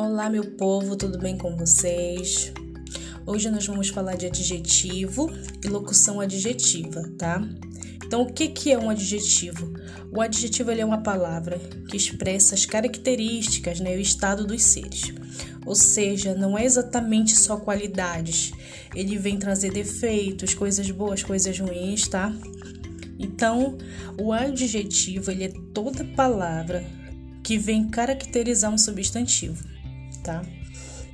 Olá, meu povo, tudo bem com vocês? Hoje nós vamos falar de adjetivo e locução adjetiva, tá? Então, o que, que é um adjetivo? O adjetivo é uma palavra que expressa as características, né, o estado dos seres. Ou seja, não é exatamente só qualidades. Ele vem trazer defeitos, coisas boas, coisas ruins, tá? Então, o adjetivo ele é toda palavra que vem caracterizar um substantivo tá?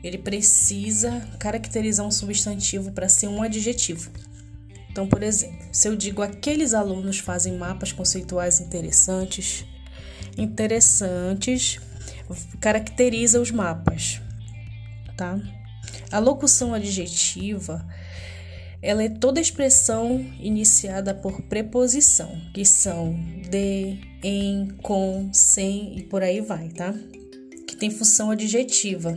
Ele precisa caracterizar um substantivo para ser um adjetivo. Então, por exemplo, se eu digo aqueles alunos fazem mapas conceituais interessantes, interessantes caracteriza os mapas, tá? A locução adjetiva ela é toda expressão iniciada por preposição, que são de, em, com, sem e por aí vai, tá? Tem função adjetiva,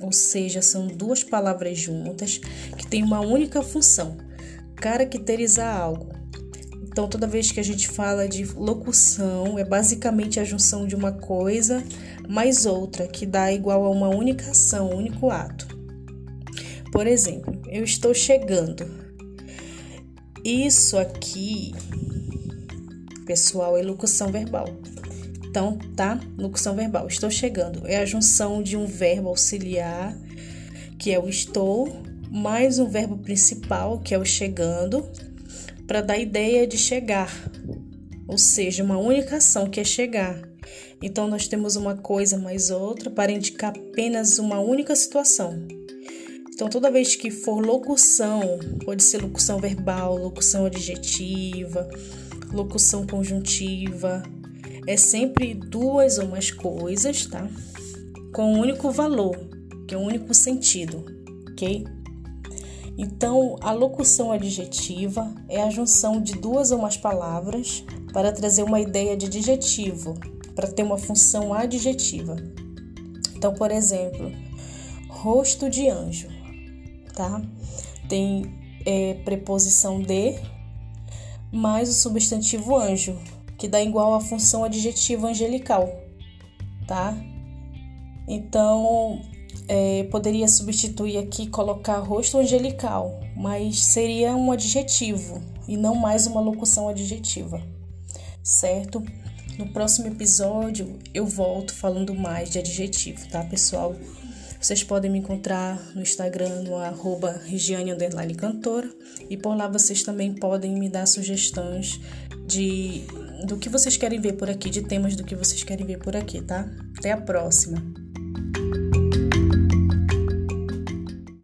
ou seja, são duas palavras juntas que têm uma única função: caracterizar algo. Então, toda vez que a gente fala de locução, é basicamente a junção de uma coisa mais outra, que dá igual a uma única ação, um único ato. Por exemplo, eu estou chegando. Isso aqui, pessoal, é locução verbal. Então, tá? Locução verbal. Estou chegando. É a junção de um verbo auxiliar, que é o estou, mais um verbo principal, que é o chegando, para dar ideia de chegar. Ou seja, uma única ação que é chegar. Então, nós temos uma coisa mais outra para indicar apenas uma única situação. Então, toda vez que for locução, pode ser locução verbal, locução adjetiva, locução conjuntiva, é sempre duas ou mais coisas, tá? Com um único valor, que é um único sentido, ok? Então, a locução adjetiva é a junção de duas ou mais palavras para trazer uma ideia de adjetivo, para ter uma função adjetiva. Então, por exemplo, rosto de anjo, tá? Tem é, preposição de mais o substantivo anjo, que dá igual à função adjetiva angelical, tá? Então, é, poderia substituir aqui colocar rosto angelical, mas seria um adjetivo e não mais uma locução adjetiva, certo? No próximo episódio eu volto falando mais de adjetivo, tá, pessoal? Vocês podem me encontrar no Instagram no arroba Regiane Cantora e por lá vocês também podem me dar sugestões de do que vocês querem ver por aqui, de temas do que vocês querem ver por aqui, tá? Até a próxima!